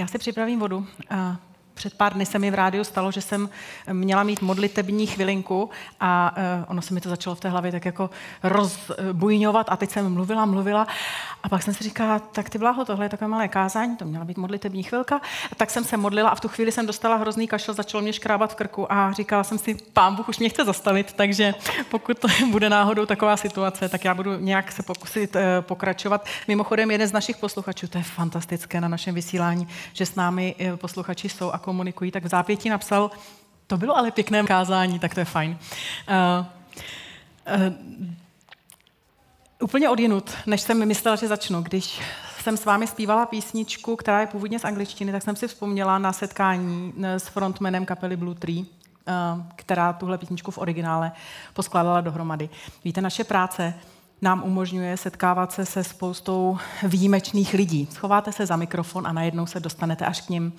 Já si připravím vodu. Před pár dny se mi v rádiu stalo, že jsem měla mít modlitební chvilinku a uh, ono se mi to začalo v té hlavě tak jako rozbujňovat a teď jsem mluvila, mluvila a pak jsem si říkala, tak ty bláho, tohle je takové malé kázání, to měla být modlitební chvilka. A tak jsem se modlila a v tu chvíli jsem dostala hrozný kašel, začalo mě škrábat v krku a říkala jsem si, pán Bůh už mě chce zastavit, takže pokud to bude náhodou taková situace, tak já budu nějak se pokusit uh, pokračovat. Mimochodem, jeden z našich posluchačů, to je fantastické na našem vysílání, že s námi uh, posluchači jsou a komunikují, tak v zápětí napsal, to bylo ale pěkné kázání, tak to je fajn. Uh, uh, úplně odinut, než jsem myslela, že začnu. Když jsem s vámi zpívala písničku, která je původně z angličtiny, tak jsem si vzpomněla na setkání s frontmanem kapely Blue Tree, která tuhle písničku v originále poskládala dohromady. Víte, naše práce nám umožňuje setkávat se se spoustou výjimečných lidí. Schováte se za mikrofon a najednou se dostanete až k ním.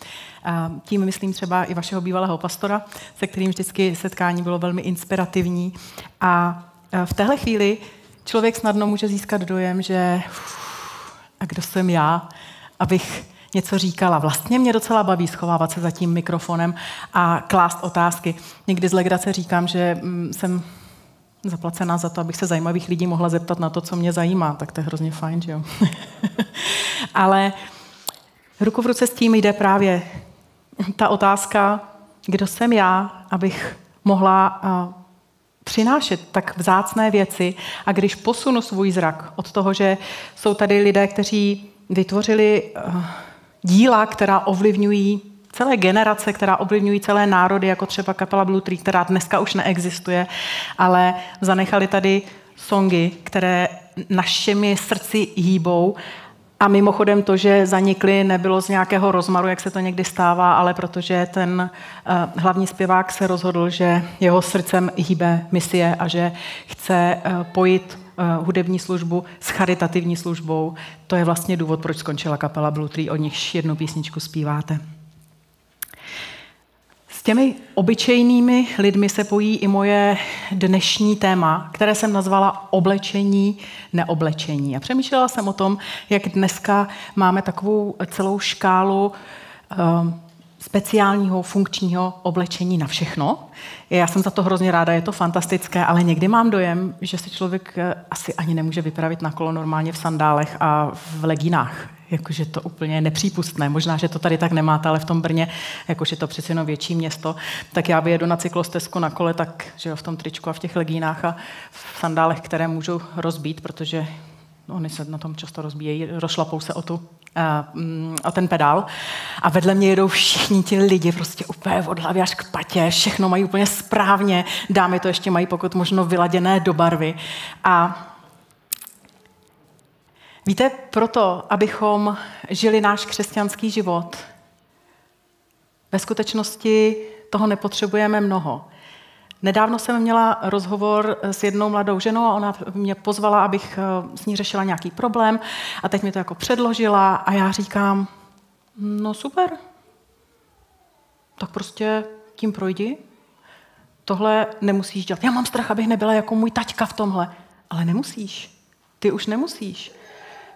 Tím myslím třeba i vašeho bývalého pastora, se kterým vždycky setkání bylo velmi inspirativní. A v téhle chvíli člověk snadno může získat dojem, že a kdo jsem já, abych něco říkala. Vlastně mě docela baví schovávat se za tím mikrofonem a klást otázky. Někdy z legrace říkám, že mm, jsem zaplacená za to, abych se zajímavých lidí mohla zeptat na to, co mě zajímá, tak to je hrozně fajn, že jo? Ale ruku v ruce s tím jde právě ta otázka, kdo jsem já, abych mohla přinášet tak vzácné věci a když posunu svůj zrak od toho, že jsou tady lidé, kteří vytvořili díla, která ovlivňují celé generace, která ovlivňují celé národy, jako třeba kapela Blue Tree, která dneska už neexistuje, ale zanechali tady songy, které našimi srdci hýbou a mimochodem to, že zanikly, nebylo z nějakého rozmaru, jak se to někdy stává, ale protože ten uh, hlavní zpěvák se rozhodl, že jeho srdcem hýbe misie a že chce uh, pojít uh, hudební službu s charitativní službou. To je vlastně důvod, proč skončila kapela Blue Tree, o nichž jednu písničku zpíváte. S těmi obyčejnými lidmi se pojí i moje dnešní téma, které jsem nazvala oblečení, neoblečení. A přemýšlela jsem o tom, jak dneska máme takovou celou škálu uh, speciálního funkčního oblečení na všechno. Já jsem za to hrozně ráda, je to fantastické, ale někdy mám dojem, že si člověk eh, asi ani nemůže vypravit na kolo normálně v sandálech a v legínách jakože to úplně je nepřípustné. Možná, že to tady tak nemáte, ale v tom Brně, jakože to přeci jenom větší město, tak já vyjedu na cyklostezku na kole, tak že jo, v tom tričku a v těch legínách a v sandálech, které můžou rozbít, protože oni se na tom často rozbíjejí, rošlapou se o tu a, mm, o ten pedál. A vedle mě jedou všichni ti lidi prostě úplně od hlavy až k patě, všechno mají úplně správně, dámy to ještě mají pokud možno vyladěné do barvy. A Víte, proto, abychom žili náš křesťanský život, ve skutečnosti toho nepotřebujeme mnoho. Nedávno jsem měla rozhovor s jednou mladou ženou a ona mě pozvala, abych eh, s ní řešila nějaký problém a teď mi to jako předložila a já říkám, no super, tak prostě tím projdi. Tohle nemusíš dělat. Já mám strach, abych nebyla jako můj taťka v tomhle. Ale nemusíš. Ty už nemusíš.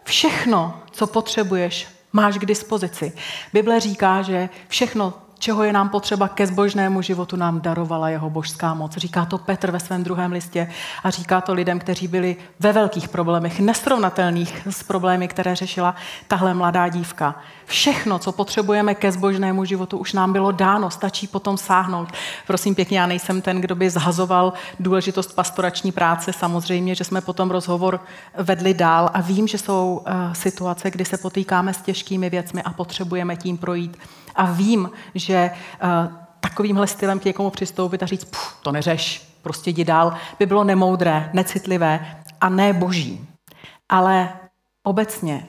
Všechno, co potřebuješ, máš k dispozici. Bible říká, že všechno, čeho je nám potřeba ke zbožnému životu, nám darovala jeho božská moc. Říká to Petr ve svém druhém listě a říká to lidem, kteří byli ve velkých problémech, nesrovnatelných s problémy, které řešila tahle mladá dívka. Všechno, co potřebujeme ke zbožnému životu, už nám bylo dáno, stačí potom sáhnout. Prosím pěkně, já nejsem ten, kdo by zhazoval důležitost pastorační práce. Samozřejmě, že jsme potom rozhovor vedli dál a vím, že jsou uh, situace, kdy se potýkáme s těžkými věcmi a potřebujeme tím projít. A vím, že uh, takovýmhle stylem k někomu přistoupit a říct, to neřeš, prostě jdi dál, by bylo nemoudré, necitlivé a ne boží. Ale obecně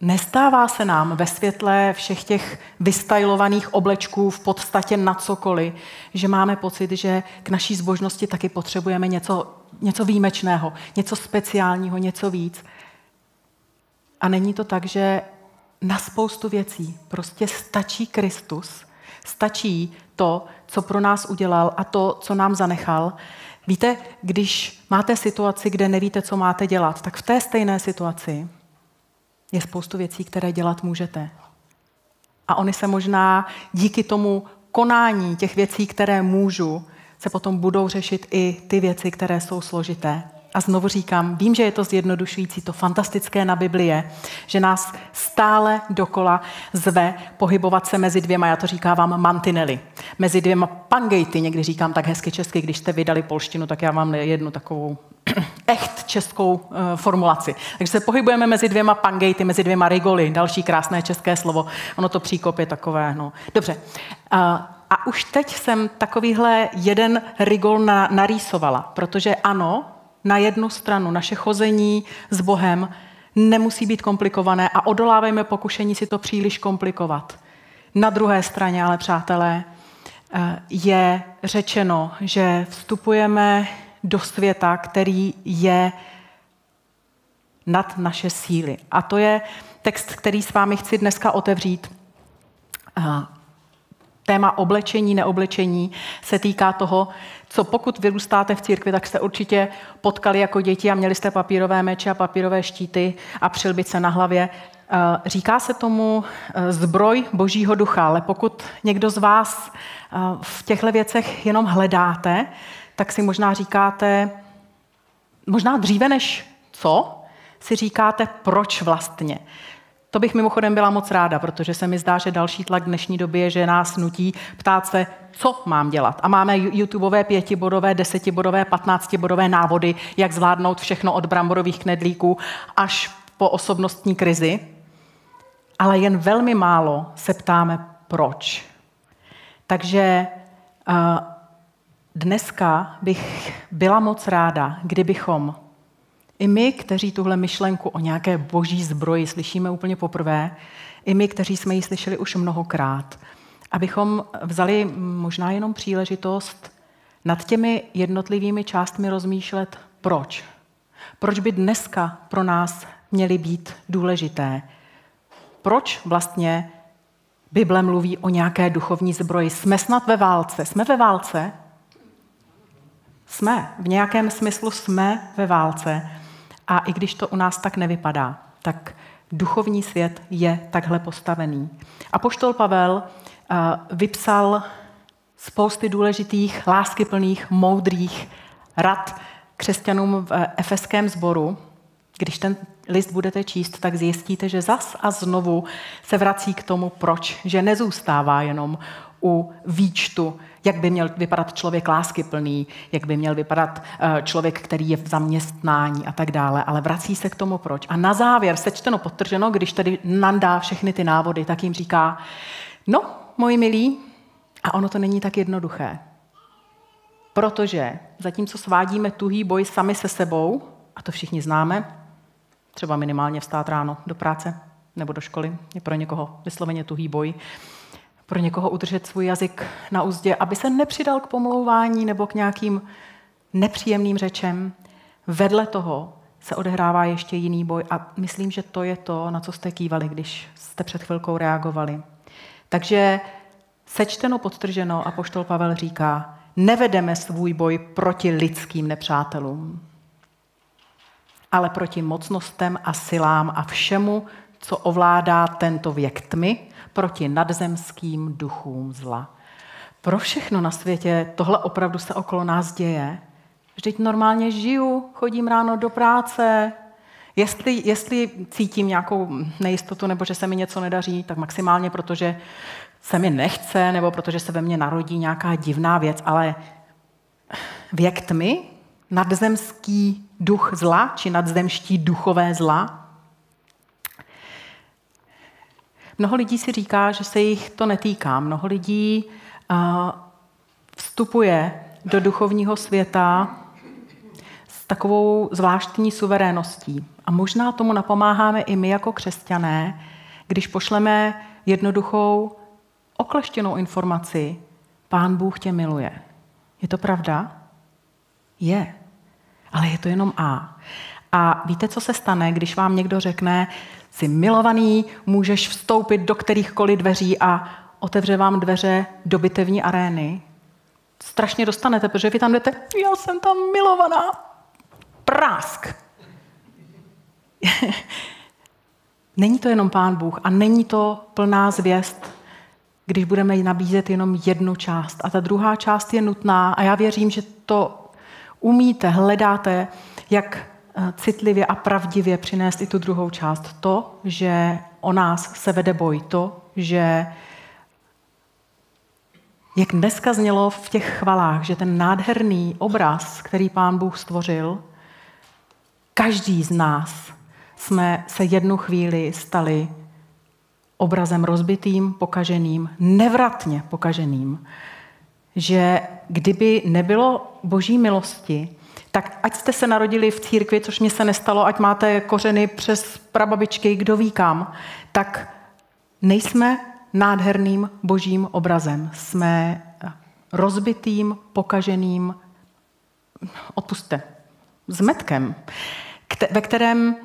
Nestává se nám ve světle všech těch vystajlovaných oblečků v podstatě na cokoliv, že máme pocit, že k naší zbožnosti taky potřebujeme něco, něco výjimečného, něco speciálního, něco víc. A není to tak, že na spoustu věcí prostě stačí Kristus, stačí to, co pro nás udělal a to, co nám zanechal. Víte, když máte situaci, kde nevíte, co máte dělat, tak v té stejné situaci je spoustu věcí, které dělat můžete. A oni se možná díky tomu konání těch věcí, které můžu, se potom budou řešit i ty věci, které jsou složité. A znovu říkám, vím, že je to zjednodušující, to fantastické na Biblie, že nás stále dokola zve pohybovat se mezi dvěma, já to říkávám mantinely, mezi dvěma pangejty, někdy říkám tak hezky česky, když jste vydali polštinu, tak já mám jednu takovou echt českou uh, formulaci. Takže se pohybujeme mezi dvěma pangejty, mezi dvěma rigoly, další krásné české slovo. Ono to příkop je takové, no. Dobře. Uh, a už teď jsem takovýhle jeden rigol na, narýsovala, protože ano, na jednu stranu naše chození s Bohem nemusí být komplikované a odolávejme pokušení si to příliš komplikovat. Na druhé straně ale, přátelé, eh, je řečeno, že vstupujeme do světa, který je nad naše síly. A to je text, který s vámi chci dneska otevřít. Eh, téma oblečení, neoblečení se týká toho, co pokud vyrůstáte v církvi, tak jste určitě potkali jako děti a měli jste papírové meče a papírové štíty a přilbice na hlavě. Eh, říká se tomu eh, zbroj božího ducha, ale pokud někdo z vás eh, v těchto věcech jenom hledáte, tak si možná říkáte, možná dříve než co, si říkáte, proč vlastně. To bych mimochodem byla moc ráda, protože se mi zdá, že další tlak dnešní době je, že nás nutí ptát se, co mám dělat. A máme YouTubeové pětibodové, desetibodové, patnáctibodové návody, jak zvládnout všechno od bramborových knedlíků až po osobnostní krizi. Ale jen velmi málo se ptáme, proč. Takže dneska bych byla moc ráda, kdybychom i my, kteří tuhle myšlenku o nějaké boží zbroji slyšíme úplně poprvé, i my, kteří jsme ji slyšeli už mnohokrát, abychom vzali možná jenom příležitost nad těmi jednotlivými částmi rozmýšlet, proč. Proč by dneska pro nás měly být důležité? Proč vlastně Bible mluví o nějaké duchovní zbroji? Jsme snad ve válce? Jsme ve válce? Jsme. V nějakém smyslu jsme ve válce. A i když to u nás tak nevypadá, tak duchovní svět je takhle postavený. A poštol Pavel eh, vypsal spousty důležitých, láskyplných, moudrých rad křesťanům v efeském sboru. Když ten list budete číst, tak zjistíte, že zas a znovu se vrací k tomu, proč. Že nezůstává jenom u výčtu jak by měl vypadat člověk láskyplný, jak by měl vypadat eh, člověk, který je v zaměstnání a tak dále, ale vrací se k tomu proč. A na závěr, sečteno, potrženo, když tedy nandá všechny ty návody, tak jim říká, no, moji milí, a ono to není tak jednoduché. Protože zatímco svádíme tuhý boj sami se sebou, a to všichni známe, třeba minimálně vstát ráno do práce nebo do školy, je pro někoho vysloveně tuhý boj, pro někoho udržet svůj jazyk na úzdě, aby se nepřidal k pomlouvání nebo k nějakým nepříjemným řečem. Vedle toho se odehrává ještě jiný boj a myslím, že to je to, na co jste kývali, když jste před chvilkou reagovali. Takže sečteno, podtrženo a poštol Pavel říká, nevedeme svůj boj proti lidským nepřátelům, ale proti mocnostem a silám a všemu, co ovládá tento věk tmy, proti nadzemským duchům zla. Pro všechno na světě tohle opravdu se okolo nás děje. Vždyť normálně žiju, chodím ráno do práce. Jestli, jestli cítím nějakou nejistotu nebo že se mi něco nedaří, tak maximálně protože se mi nechce nebo protože se ve mně narodí nějaká divná věc, ale věk tmy, nadzemský duch zla či nadzemští duchové zla, Mnoho lidí si říká, že se jich to netýká. Mnoho lidí vstupuje do duchovního světa s takovou zvláštní suveréností. A možná tomu napomáháme i my jako křesťané, když pošleme jednoduchou okleštěnou informaci, Pán Bůh tě miluje. Je to pravda? Je. Ale je to jenom A. A víte, co se stane, když vám někdo řekne, jsi milovaný, můžeš vstoupit do kterýchkoliv dveří a otevře vám dveře do bitevní arény. Strašně dostanete, protože vy tam jdete, já jsem tam milovaná. Prásk. není to jenom Pán Bůh a není to plná zvěst když budeme nabízet jenom jednu část. A ta druhá část je nutná a já věřím, že to umíte, hledáte, jak citlivě a pravdivě přinést i tu druhou část. To, že o nás se vede boj, to, že jak dneska znělo v těch chvalách, že ten nádherný obraz, který pán Bůh stvořil, každý z nás jsme se jednu chvíli stali obrazem rozbitým, pokaženým, nevratně pokaženým. Že kdyby nebylo boží milosti, tak ať jste se narodili v církvi, což mi se nestalo, ať máte kořeny přes prababičky, kdo ví kam, tak nejsme nádherným božím obrazem. Jsme rozbitým, pokaženým, odpuste, zmetkem, ve kterém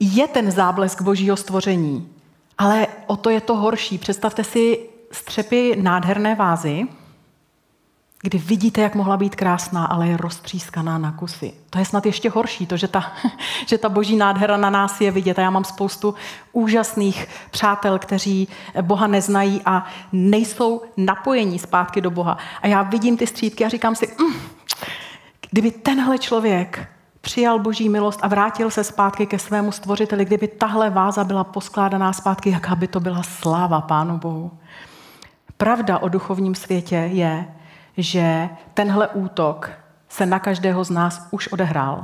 je ten záblesk božího stvoření. Ale o to je to horší. Představte si střepy nádherné vázy, kdy vidíte, jak mohla být krásná, ale je roztřískaná na kusy. To je snad ještě horší, to, že ta, že ta boží nádhera na nás je vidět. A já mám spoustu úžasných přátel, kteří Boha neznají a nejsou napojení zpátky do Boha. A já vidím ty střídky a říkám si, mm, kdyby tenhle člověk přijal boží milost a vrátil se zpátky ke svému stvořiteli, kdyby tahle váza byla poskládaná zpátky, jaká by to byla sláva Pánu Bohu. Pravda o duchovním světě je, že tenhle útok se na každého z nás už odehrál.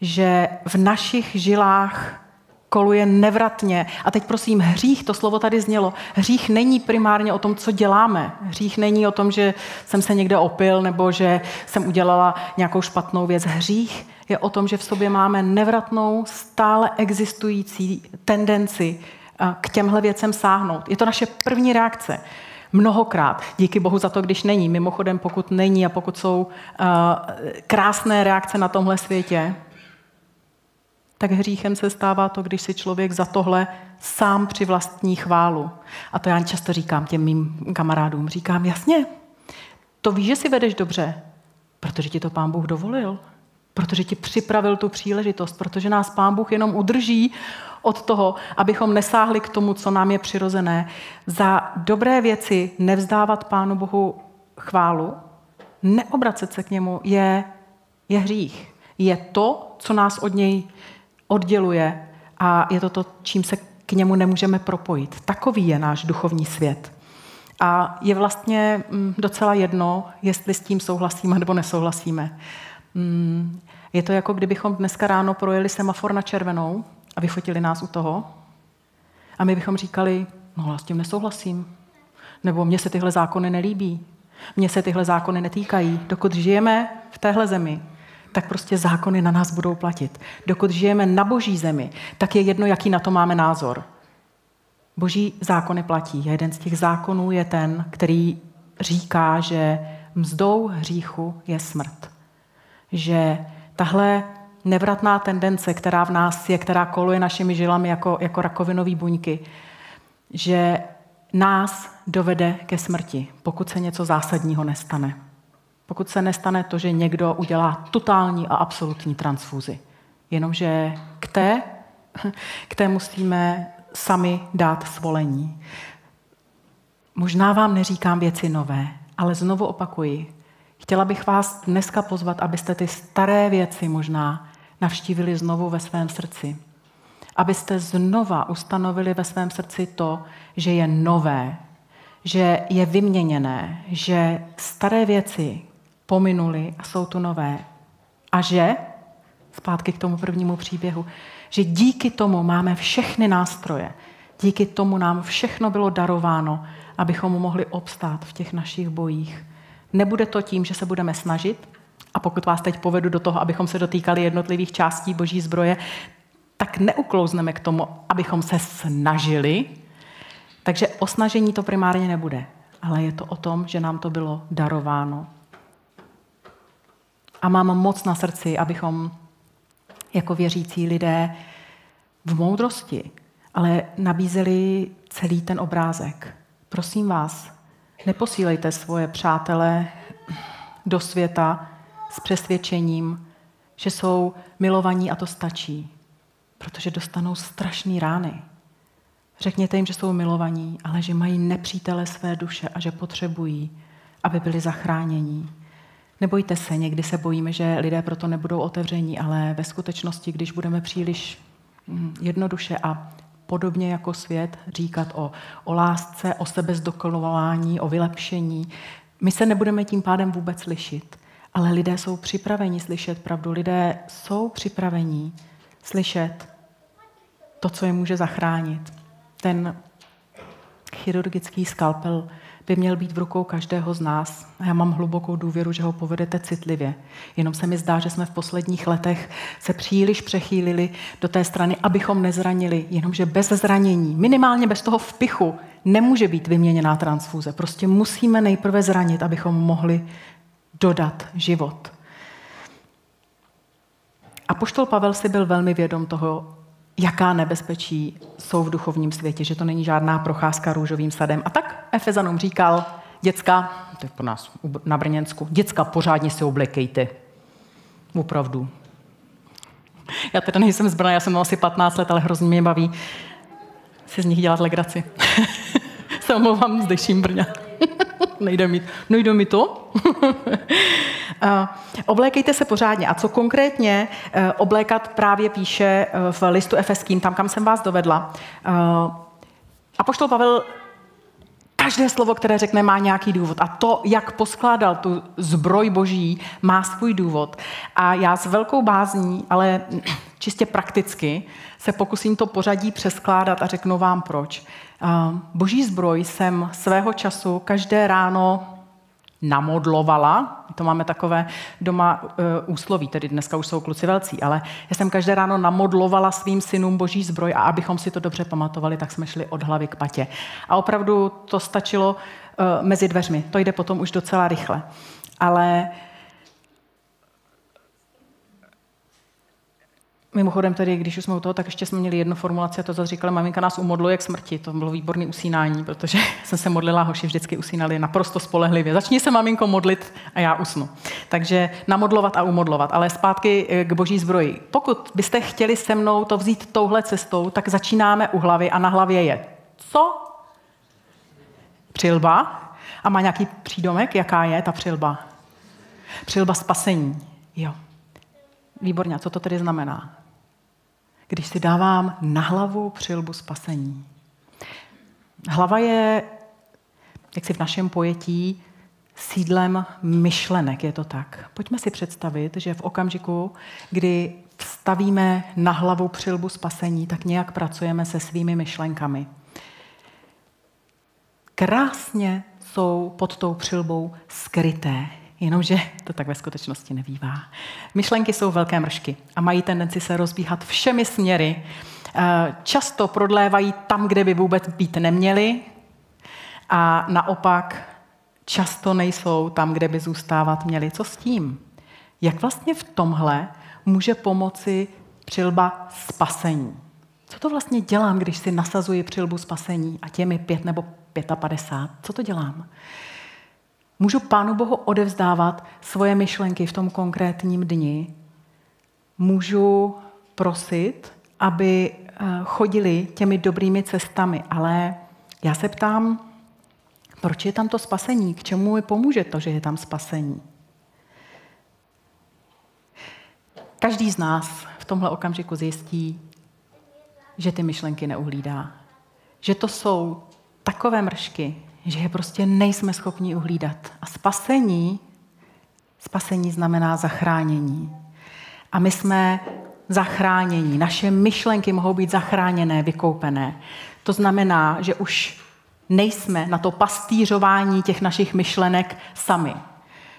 Že v našich žilách koluje nevratně. A teď prosím, hřích, to slovo tady znělo, hřích není primárně o tom, co děláme. Hřích není o tom, že jsem se někde opil nebo že jsem udělala nějakou špatnou věc. Hřích je o tom, že v sobě máme nevratnou, stále existující tendenci eh, k těmhle věcem sáhnout. Je to naše první reakce. Mnohokrát. Díky Bohu za to, když není. Mimochodem, pokud není a pokud jsou uh, krásné reakce na tomhle světě, tak hříchem se stává to, když si člověk za tohle sám při vlastní chválu. A to já často říkám těm mým kamarádům. Říkám, jasně, to víš, že si vedeš dobře, protože ti to pán Bůh dovolil. Protože ti připravil tu příležitost, protože nás pán Bůh jenom udrží od toho, abychom nesáhli k tomu, co nám je přirozené. Za dobré věci nevzdávat pánu Bohu chválu, neobracet se k němu, je, je hřích. Je to, co nás od něj odděluje a je to to, čím se k němu nemůžeme propojit. Takový je náš duchovní svět. A je vlastně mm, docela jedno, jestli s tím souhlasíme nebo nesouhlasíme. Mm, je to jako kdybychom dneska ráno projeli semafor na červenou a vyfotili nás u toho a my bychom říkali, no já s tím nesouhlasím. Nebo mně se tyhle zákony nelíbí. Mně se tyhle zákony netýkají. Dokud žijeme v téhle zemi, tak prostě zákony na nás budou platit. Dokud žijeme na boží zemi, tak je jedno, jaký na to máme názor. Boží zákony platí. Jeden z těch zákonů je ten, který říká, že mzdou hříchu je smrt. Že tahle nevratná tendence, která v nás je, která koluje našimi žilami jako, jako rakovinové buňky, že nás dovede ke smrti, pokud se něco zásadního nestane. Pokud se nestane to, že někdo udělá totální a absolutní transfuzi. Jenomže k té, k té musíme sami dát svolení. Možná vám neříkám věci nové, ale znovu opakuji. Chtěla bych vás dneska pozvat, abyste ty staré věci možná navštívili znovu ve svém srdci. Abyste znova ustanovili ve svém srdci to, že je nové, že je vyměněné, že staré věci pominuly a jsou tu nové. A že, zpátky k tomu prvnímu příběhu, že díky tomu máme všechny nástroje, díky tomu nám všechno bylo darováno, abychom mohli obstát v těch našich bojích. Nebude to tím, že se budeme snažit, a pokud vás teď povedu do toho, abychom se dotýkali jednotlivých částí boží zbroje, tak neuklouzneme k tomu, abychom se snažili. Takže o snažení to primárně nebude, ale je to o tom, že nám to bylo darováno. A mám moc na srdci, abychom jako věřící lidé v moudrosti, ale nabízeli celý ten obrázek. Prosím vás, neposílejte svoje přátele do světa s přesvědčením, že jsou milovaní a to stačí, protože dostanou strašné rány. Řekněte jim, že jsou milovaní, ale že mají nepřítele své duše a že potřebují, aby byli zachráněni. Nebojte se, někdy se bojíme, že lidé proto nebudou otevření, ale ve skutečnosti, když budeme příliš hm, jednoduše a podobně jako svět říkat o, o lásce, o sebezdokonování, o vylepšení, my se nebudeme tím pádem vůbec lišit. Ale lidé jsou připraveni slyšet pravdu. Lidé jsou připraveni slyšet to, co je může zachránit. Ten chirurgický skalpel by měl být v rukou každého z nás. Já mám hlubokou důvěru, že ho povedete citlivě. Jenom se mi zdá, že jsme v posledních letech se příliš přechýlili do té strany, abychom nezranili. Jenomže bez zranění, minimálně bez toho vpichu, nemůže být vyměněná transfúze. Prostě musíme nejprve zranit, abychom mohli dodat život. A poštol Pavel si byl velmi vědom toho, jaká nebezpečí jsou v duchovním světě, že to není žádná procházka růžovým sadem. A tak Efezanům říkal, děcka, to je po nás na Brněnsku, děcka, pořádně si oblekejte. Opravdu. Já teda nejsem zbraná, já jsem asi 15 let, ale hrozně mě baví si z nich dělat legraci. Se omlouvám, zdejším Brně. Nejde mi, nejde mi to. Oblékejte se pořádně. A co konkrétně uh, oblékat právě píše uh, v listu efeským, tam, kam jsem vás dovedla. A poštol Pavel každé slovo, které řekne, má nějaký důvod. A to, jak poskládal tu zbroj boží, má svůj důvod. A já s velkou bázní, ale čistě prakticky, se pokusím to pořadí přeskládat a řeknu vám proč. Boží zbroj jsem svého času každé ráno namodlovala. To máme takové doma uh, úsloví, tedy dneska už jsou kluci velcí, ale já jsem každé ráno namodlovala svým synům boží zbroj a abychom si to dobře pamatovali, tak jsme šli od hlavy k patě. A opravdu to stačilo uh, mezi dveřmi. To jde potom už docela rychle. Ale Mimochodem tedy, když už jsme u toho, tak ještě jsme měli jednu formulaci a to zase říkali, maminka nás umodluje k smrti. To bylo výborné usínání, protože jsem se modlila, hoši vždycky usínali naprosto spolehlivě. Začni se maminko modlit a já usnu. Takže namodlovat a umodlovat. Ale zpátky eh, k boží zbroji. Pokud byste chtěli se mnou to vzít touhle cestou, tak začínáme u hlavy a na hlavě je co? Přilba. A má nějaký přídomek? Jaká je ta přilba? Přilba spasení. Jo. Výborně, co to tedy znamená? Když si dávám na hlavu přilbu spasení. Hlava je, jak si v našem pojetí, sídlem myšlenek, je to tak. Pojďme si představit, že v okamžiku, kdy stavíme na hlavu přilbu spasení, tak nějak pracujeme se svými myšlenkami. Krásně jsou pod tou přilbou skryté. Jenomže to tak ve skutečnosti nevývá. Myšlenky jsou velké mršky a mají tendenci se rozbíhat všemi směry. Eh, často prodlévají tam, kde by vůbec být neměly a naopak často nejsou tam, kde by zůstávat měly. Co s tím? Jak vlastně v tomhle může pomoci přilba spasení? Co to vlastně dělám, když si nasazuji přilbu spasení a těmi pět nebo 55? Co to dělám? Můžu Pánu Bohu odevzdávat svoje myšlenky v tom konkrétním dni. Můžu prosit, aby eh, chodili těmi dobrými cestami, ale já se ptám, proč je tam to spasení? K čemu mi pomůže to, že je tam spasení? Každý z nás v tomhle okamžiku zjistí, že ty myšlenky neuhlídá. Že to jsou takové mršky, že je prostě nejsme schopni uhlídat. A spasení, spasení znamená zachránění. A my jsme zachránění. Naše myšlenky mohou být zachráněné, vykoupené. To znamená, že už nejsme na to pastýřování těch našich myšlenek sami.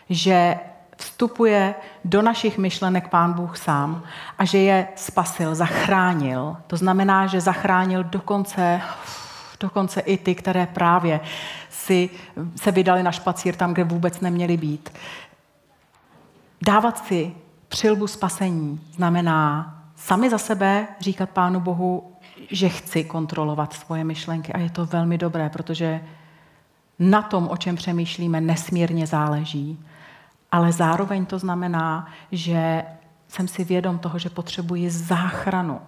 Že vstupuje do našich myšlenek Pán Bůh sám a že je spasil, zachránil. To znamená, že zachránil dokonce Dokonce i ty, které právě si se vydali na špacír tam, kde vůbec neměli být. Dávat si přilbu spasení znamená sami za sebe říkat Pánu Bohu, že chci kontrolovat svoje myšlenky. A je to velmi dobré, protože na tom, o čem přemýšlíme, nesmírně záleží. Ale zároveň to znamená, že jsem si vědom toho, že potřebuji záchranu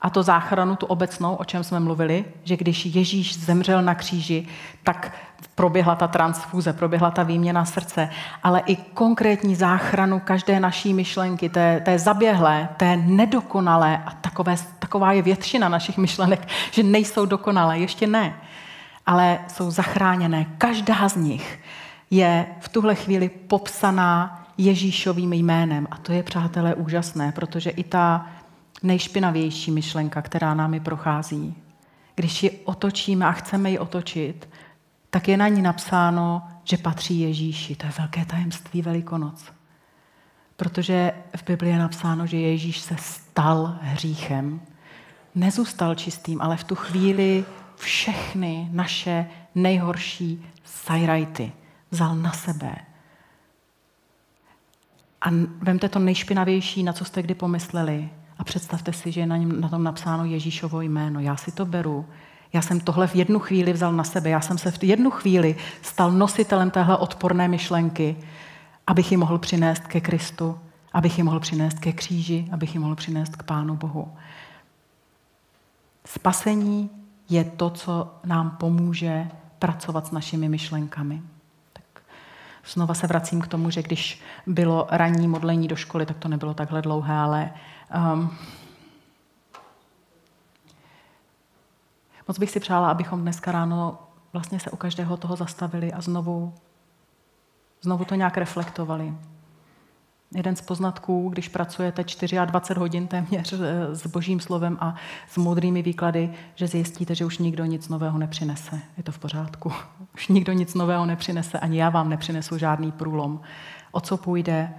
A to záchranu, tu obecnou, o čem jsme mluvili, že když Ježíš zemřel na kříži, tak proběhla ta transfúze, proběhla ta výměna srdce, ale i konkrétní záchranu každé naší myšlenky, té, té zaběhlé, té nedokonalé, a takové, taková je většina našich myšlenek, že nejsou dokonalé, ještě ne, ale jsou zachráněné. Každá z nich je v tuhle chvíli popsaná Ježíšovým jménem. A to je, přátelé, úžasné, protože i ta nejšpinavější myšlenka, která námi prochází, když ji otočíme a chceme ji otočit, tak je na ní napsáno, že patří Ježíši. To je velké tajemství Velikonoc. Protože v Biblii je napsáno, že Ježíš se stal hříchem. Nezůstal čistým, ale v tu chvíli všechny naše nejhorší sajrajty vzal na sebe. A vemte to nejšpinavější, na co jste kdy pomysleli a představte si, že je na, něm, na tom napsáno Ježíšovo jméno. Já si to beru. Já jsem tohle v jednu chvíli vzal na sebe. Já jsem se v jednu chvíli stal nositelem téhle odporné myšlenky, abych ji mohl přinést ke Kristu, abych ji mohl přinést ke kříži, abych ji mohl přinést k Pánu Bohu. Spasení je to, co nám pomůže pracovat s našimi myšlenkami. Tak znova se vracím k tomu, že když bylo ranní modlení do školy, tak to nebylo takhle dlouhé, ale um, moc bych si přála, abychom dneska ráno vlastně se u každého toho zastavili a znovu, znovu to nějak reflektovali jeden z poznatků, když pracujete 24 hodin téměř eh, s božím slovem a s moudrými výklady, že zjistíte, že už nikdo nic nového nepřinese. Je to v pořádku. Už nikdo nic nového nepřinese, ani já vám nepřinesu žádný průlom. O co půjde,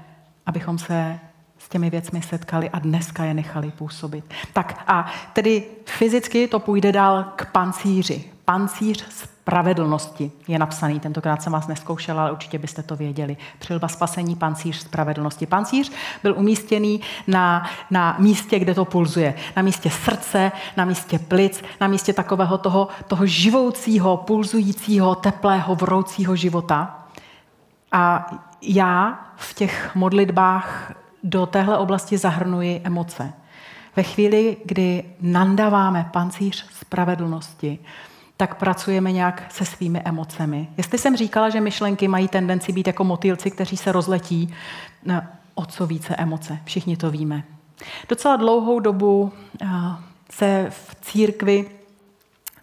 abychom se s těmi věcmi setkali a dneska je nechali působit. Tak a tedy fyzicky to půjde dál k pancíři. Pancíř spravedlnosti je napsaný. Tentokrát jsem vás neskoušela, ale určitě byste to věděli. Přilba spasení, pancíř spravedlnosti. Pancíř byl umístěný na, na místě, kde to pulzuje. Na místě srdce, na místě plic, na místě takového toho, toho živoucího, pulzujícího, teplého, vroucího života. A já v těch modlitbách do téhle oblasti zahrnuji emoce. Ve chvíli, kdy nandáváme pancíř spravedlnosti, tak pracujeme nějak se svými emocemi. Jestli jsem říkala, že myšlenky mají tendenci být jako motýlci, kteří se rozletí, o co více emoce, všichni to víme. Docela dlouhou dobu eh, se v církvi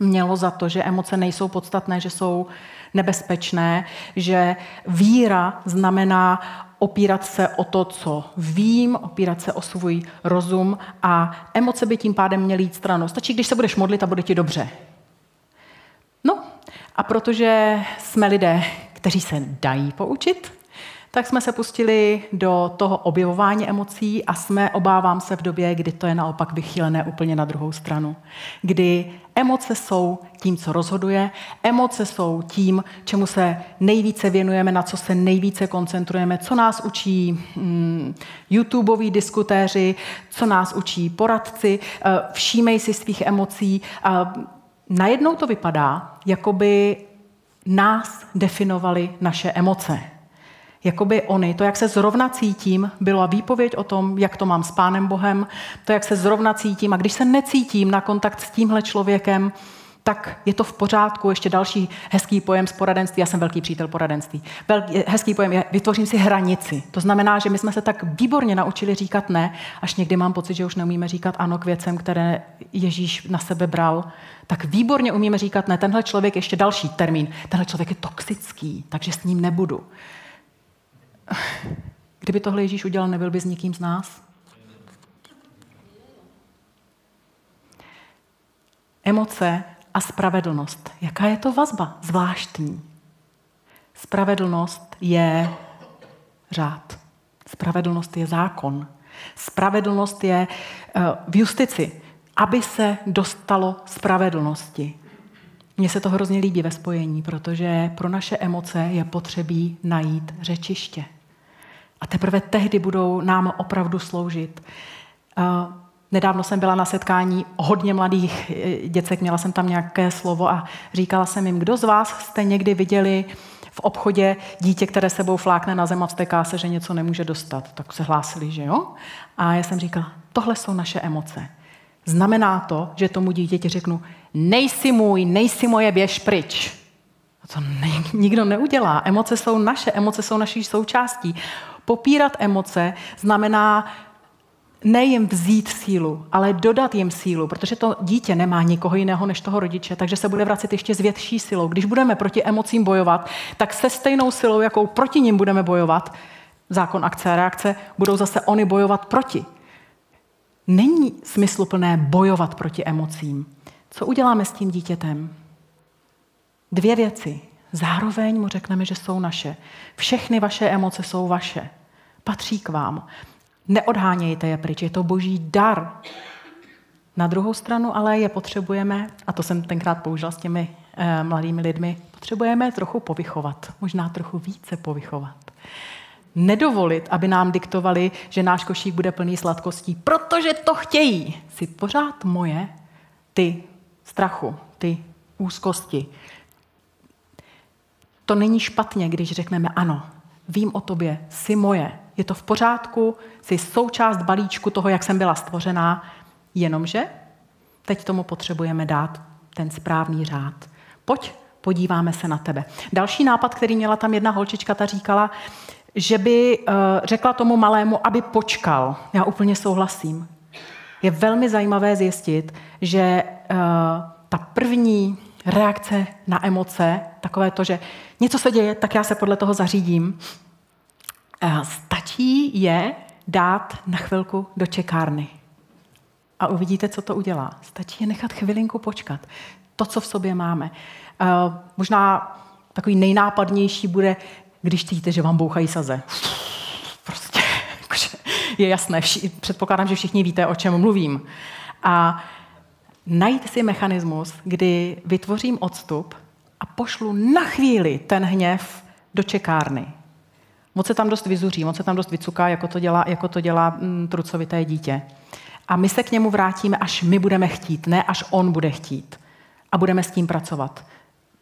mělo za to, že emoce nejsou podstatné, že jsou nebezpečné, že víra znamená opírat se o to, co vím, opírat se o svůj rozum a emoce by tím pádem měly jít stranou. Stačí, když se budeš modlit a bude ti dobře. No a protože jsme lidé, kteří se dají poučit, tak jsme se pustili do toho objevování emocí a jsme, obávám se, v době, kdy to je naopak vychýlené úplně na druhou stranu. Kdy emoce jsou tím, co rozhoduje, emoce jsou tím, čemu se nejvíce věnujeme, na co se nejvíce koncentrujeme, co nás učí mm, YouTubeoví diskutéři, co nás učí poradci, eh, všímej si svých emocí. Najednou to vypadá, jako by nás definovaly naše emoce jakoby oni, to, jak se zrovna cítím, byla výpověď o tom, jak to mám s Pánem Bohem, to, jak se zrovna cítím. A když se necítím na kontakt s tímhle člověkem, tak je to v pořádku. Ještě další hezký pojem z poradenství. Já jsem velký přítel poradenství. Velký, hezký pojem je, vytvořím si hranici. To znamená, že my jsme se tak výborně naučili říkat ne, až někdy mám pocit, že už neumíme říkat ano k věcem, které Ježíš na sebe bral. Tak výborně umíme říkat ne. Tenhle člověk, ještě další termín, tenhle člověk je toxický, takže s ním nebudu. Kdyby tohle Ježíš udělal, nebyl by s nikým z nás? Emoce a spravedlnost. Jaká je to vazba? Zvláštní. Spravedlnost je řád. Spravedlnost je zákon. Spravedlnost je eh, v justici, aby se dostalo spravedlnosti. Mně se to hrozně líbí ve spojení, protože pro naše emoce je potřebí najít řečiště. A teprve tehdy budou nám opravdu sloužit. Nedávno jsem byla na setkání hodně mladých eh, děcek, měla jsem tam nějaké slovo a říkala jsem jim, kdo z vás jste někdy viděli v obchodě dítě, které sebou flákne na zem a vsteká se, že něco nemůže dostat. Tak se hlásili, že jo? A já jsem říkala, tohle jsou naše emoce. Znamená to, že tomu dítěti řeknu, nejsi můj, nejsi moje, běž pryč. To ne, nikdo neudělá. Emoce jsou naše, emoce jsou naší součástí. Popírat emoce znamená nejim vzít sílu, ale dodat jim sílu, protože to dítě nemá nikoho jiného než toho rodiče, takže se bude vracet ještě s větší silou. Když budeme proti emocím bojovat, tak se stejnou silou, jakou proti ním budeme bojovat, zákon akce a reakce, budou zase oni bojovat proti. Není smysluplné bojovat proti emocím. Co uděláme s tím dítětem? Dvě věci. Zároveň mu řekneme, že jsou naše. Všechny vaše emoce jsou vaše. Patří k vám. Neodhánějte je pryč, je to boží dar. Na druhou stranu ale je potřebujeme, a to jsem tenkrát použila s těmi eh, mladými lidmi, potřebujeme trochu povychovat, možná trochu více povychovat. Nedovolit, aby nám diktovali, že náš košík bude plný sladkostí, protože to chtějí. Si pořád moje, ty strachu, ty úzkosti. To není špatně, když řekneme ano, vím o tobě, jsi moje, je to v pořádku, jsi součást balíčku toho, jak jsem byla stvořená, jenomže teď tomu potřebujeme dát ten správný řád. Pojď, podíváme se na tebe. Další nápad, který měla tam jedna holčička, ta říkala, že by uh, řekla tomu malému, aby počkal. Já úplně souhlasím. Je velmi zajímavé zjistit, že uh, ta první reakce na emoce, takové to, že něco se děje, tak já se podle toho zařídím, stačí je dát na chvilku do čekárny. A uvidíte, co to udělá. Stačí je nechat chvilinku počkat. To, co v sobě máme. Možná takový nejnápadnější bude, když cítíte, že vám bouchají saze. Prostě je jasné, předpokládám, že všichni víte, o čem mluvím. A najít si mechanismus, kdy vytvořím odstup a pošlu na chvíli ten hněv do čekárny. Moc se tam dost vyzuří, moc se tam dost vycuká, jako to dělá, jako to dělá mm, trucovité dítě. A my se k němu vrátíme, až my budeme chtít, ne až on bude chtít. A budeme s tím pracovat.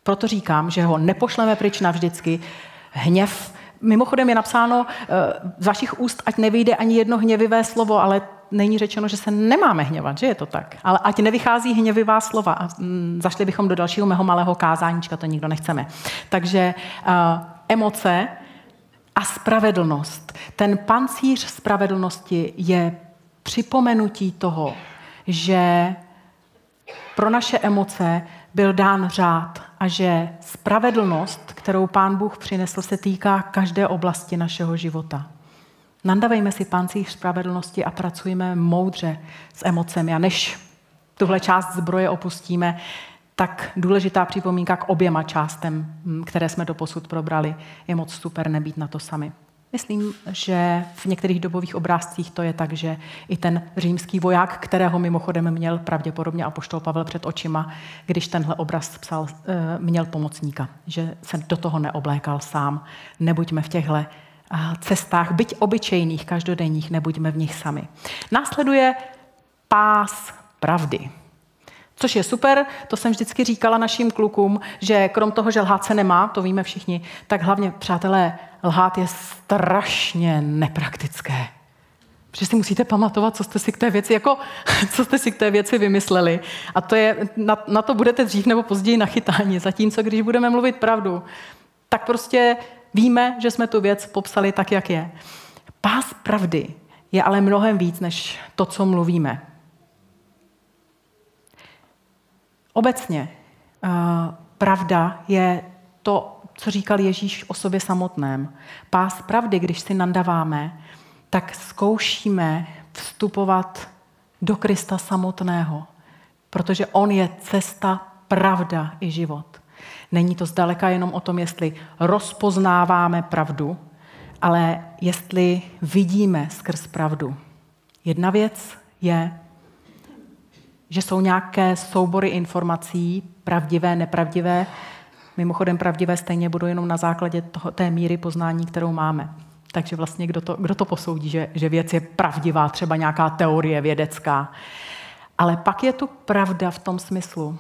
Proto říkám, že ho nepošleme pryč navždycky. Hněv, mimochodem je napsáno eh, z vašich úst, ať nevyjde ani jedno hněvivé slovo, ale není řečeno, že se nemáme hněvat, že je to tak. Ale ať nevychází hněvivá slova. Mm, zašli bychom do dalšího mého malého kázáníčka, to nikdo nechceme. Takže uh, emoce a spravedlnost. Ten pancíř spravedlnosti je připomenutí toho, že pro naše emoce byl dán řád a že spravedlnost, kterou Pán Bůh přinesl, se týká každé oblasti našeho života. Nandavejme si pancíř spravedlnosti a pracujeme moudře s emocemi. A než tuhle část zbroje opustíme, tak důležitá připomínka k oběma částem, které jsme do posud probrali. Je moc super nebýt na to sami. Myslím, že v některých dobových obrázcích to je tak, že i ten římský voják, kterého mimochodem měl pravděpodobně apoštol Pavel před očima, když tenhle obraz psal, eh, měl pomocníka, že se do toho neoblékal sám. Nebuďme v těchto cestách, byť obyčejných, každodenních, nebuďme v nich sami. Následuje pás pravdy. Což je super, to jsem vždycky říkala našim klukům, že krom toho, že lhát se nemá, to víme všichni, tak hlavně, přátelé, lhát je strašně nepraktické. Protože si musíte pamatovat, co jste si k té věci, jako, co jste si k té věci vymysleli. A to je, na, na to budete dřív nebo později nachytáni. Zatímco, když budeme mluvit pravdu, tak prostě víme, že jsme tu věc popsali tak, jak je. Pás pravdy je ale mnohem víc, než to, co mluvíme. Obecně uh, pravda je to, co říkal Ježíš o sobě samotném. Pás pravdy, když si nandaváme, tak zkoušíme vstupovat do Krista samotného, protože On je cesta, pravda i život. Není to zdaleka jenom o tom, jestli rozpoznáváme pravdu, ale jestli vidíme skrz pravdu. Jedna věc je že jsou nějaké soubory informací, pravdivé, nepravdivé. Mimochodem pravdivé stejně budou jenom na základě toho, té míry poznání, kterou máme. Takže vlastně kdo to, kdo to posoudí, že, že věc je pravdivá, třeba nějaká teorie vědecká. Ale pak je tu pravda v tom smyslu,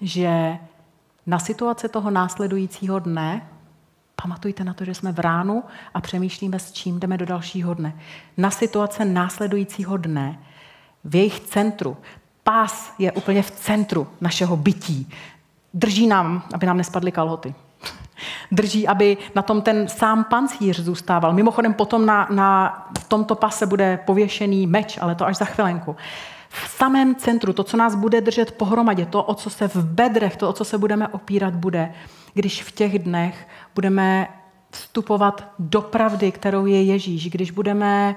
že na situace toho následujícího dne, pamatujte na to, že jsme v ránu a přemýšlíme, s čím jdeme do dalšího dne. Na situace následujícího dne v jejich centru Pás je úplně v centru našeho bytí. Drží nám, aby nám nespadly kalhoty. Drží, aby na tom ten sám pancíř zůstával. Mimochodem potom na, na tomto pase bude pověšený meč, ale to až za chvilenku. V samém centru, to, co nás bude držet pohromadě, to, o co se v bedrech, to, o co se budeme opírat, bude, když v těch dnech budeme vstupovat do pravdy, kterou je Ježíš, když budeme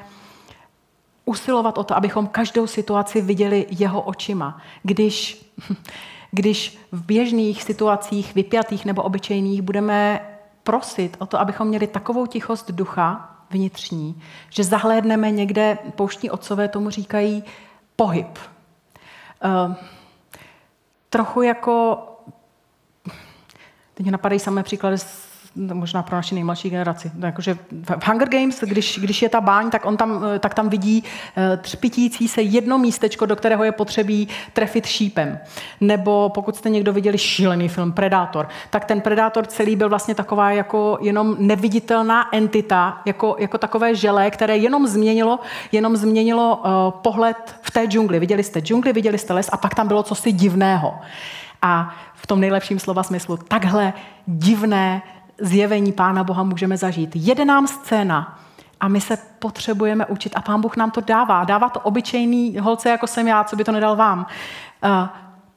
usilovat o to, abychom každou situaci viděli jeho očima. Když, když v běžných situacích, vypjatých nebo obyčejných, budeme prosit o to, abychom měli takovou tichost ducha vnitřní, že zahlédneme někde, pouštní otcové tomu říkají, pohyb. Uh, trochu jako, teď napadají samé příklady z možná pro naši nejmladší generaci. Jakože v Hunger Games, když, když je ta báň, tak on tam, tak tam vidí eh, třpitící se jedno místečko, do kterého je potřebí trefit šípem. Nebo pokud jste někdo viděli šílený film Predátor, tak ten Predátor celý byl vlastně taková jako jenom neviditelná entita, jako, jako takové žele, které jenom změnilo, jenom změnilo uh, pohled v té džungli. Viděli jste džungli, viděli jste les a pak tam bylo cosi divného. A v tom nejlepším slova smyslu takhle divné zjevení Pána Boha můžeme zažít. Jede nám scéna a my se potřebujeme učit a Pán Bůh nám to dává. Dává to obyčejný holce, jako jsem já, co by to nedal vám.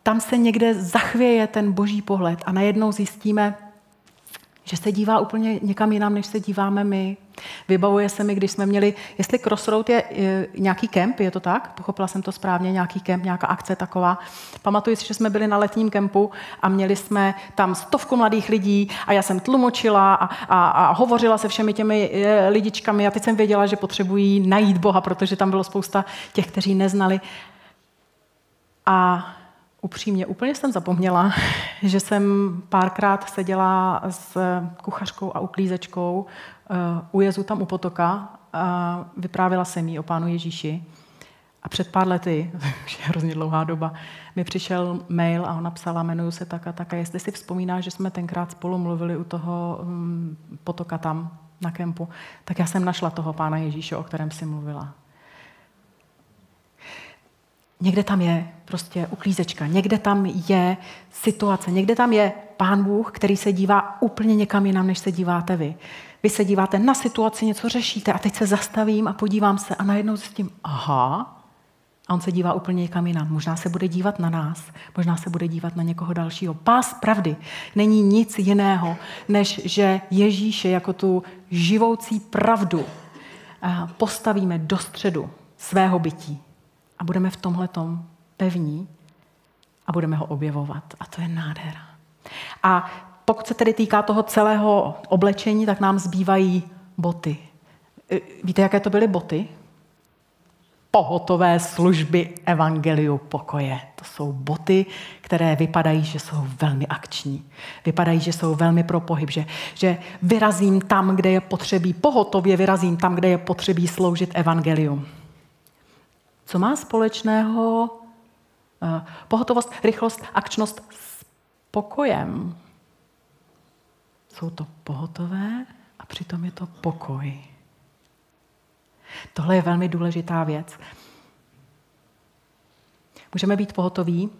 Tam se někde zachvěje ten boží pohled a najednou zjistíme, že se dívá úplně někam jinam, než se díváme my. Vybavuje se mi, když jsme měli, jestli Crossroad je, je nějaký kemp, je to tak? Pochopila jsem to správně, nějaký kemp, nějaká akce taková. Pamatuju si, že jsme byli na letním kempu a měli jsme tam stovku mladých lidí a já jsem tlumočila a, a, a hovořila se všemi těmi e, lidičkami a teď jsem věděla, že potřebují najít Boha, protože tam bylo spousta těch, kteří neznali. A upřímně, úplně jsem zapomněla, že jsem párkrát seděla s kuchařkou a uklízečkou uh, u Jezu tam u potoka a vyprávěla jsem jí o Pánu Ježíši. A před pár lety, už je hrozně dlouhá doba, mi přišel mail a ona psala, jmenuju se tak a tak. A jestli si vzpomínáš, že jsme tenkrát spolu mluvili u toho um, potoka tam na kempu, tak já jsem našla toho Pána Ježíše, o kterém si mluvila. Někde tam je prostě uklízečka, někde tam je situace, někde tam je pán Bůh, který se dívá úplně někam jinam, než se díváte vy. Vy se díváte na situaci, něco řešíte a teď se zastavím a podívám se a najednou zjistím, aha, a on se dívá úplně někam jinam. Možná se bude dívat na nás, možná se bude dívat na někoho dalšího. Pás pravdy není nic jiného, než že Ježíše jako tu živoucí pravdu postavíme do středu svého bytí a budeme v tomhle pevní a budeme ho objevovat. A to je nádhera. A pokud se tedy týká toho celého oblečení, tak nám zbývají boty. E, víte, jaké to byly boty? Pohotové služby Evangeliu pokoje. To jsou boty, které vypadají, že jsou velmi akční. Vypadají, že jsou velmi pro pohyb, že, že vyrazím tam, kde je potřebí, pohotově vyrazím tam, kde je potřebí sloužit Evangelium. Co má společného eh, pohotovost, rychlost, akčnost s pokojem? Jsou to pohotové a přitom je to pokoj. Tohle je velmi důležitá věc. Můžeme být pohotoví,